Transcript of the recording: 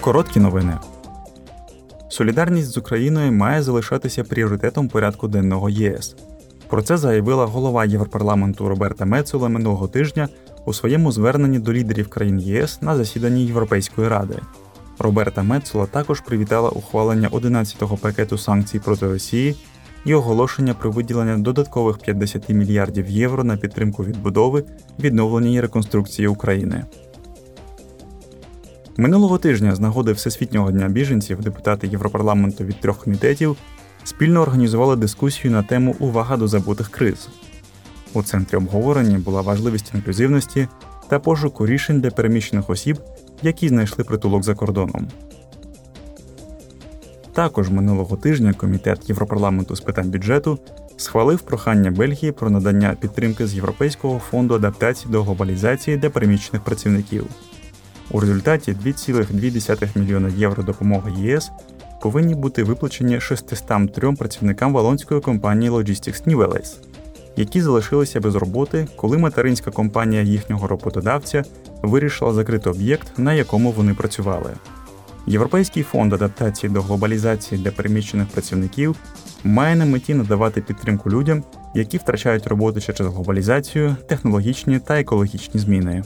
Короткі новини. Солідарність з Україною має залишатися пріоритетом порядку денного ЄС. Про це заявила голова Європарламенту Роберта Мецола минулого тижня у своєму зверненні до лідерів країн ЄС на засіданні Європейської ради. Роберта Мецола також привітала ухвалення 11-го пакету санкцій проти Росії і оголошення про виділення додаткових 50 мільярдів євро на підтримку відбудови, відновлення і реконструкції України. Минулого тижня з нагоди Всесвітнього дня біженців депутати Європарламенту від трьох комітетів спільно організували дискусію на тему Увага до забутих криз. У центрі обговорення була важливість інклюзивності та пошуку рішень для переміщених осіб, які знайшли притулок за кордоном. Також минулого тижня Комітет Європарламенту з питань бюджету схвалив прохання Бельгії про надання підтримки з Європейського фонду адаптації до глобалізації для переміщених працівників. У результаті 2,2 мільйона євро допомоги ЄС повинні бути виплачені 603 працівникам валонської компанії Logistics Nivelles, які залишилися без роботи, коли материнська компанія їхнього роботодавця вирішила закрити об'єкт, на якому вони працювали. Європейський фонд адаптації до глобалізації для переміщених працівників має на меті надавати підтримку людям, які втрачають роботу через глобалізацію, технологічні та екологічні зміни.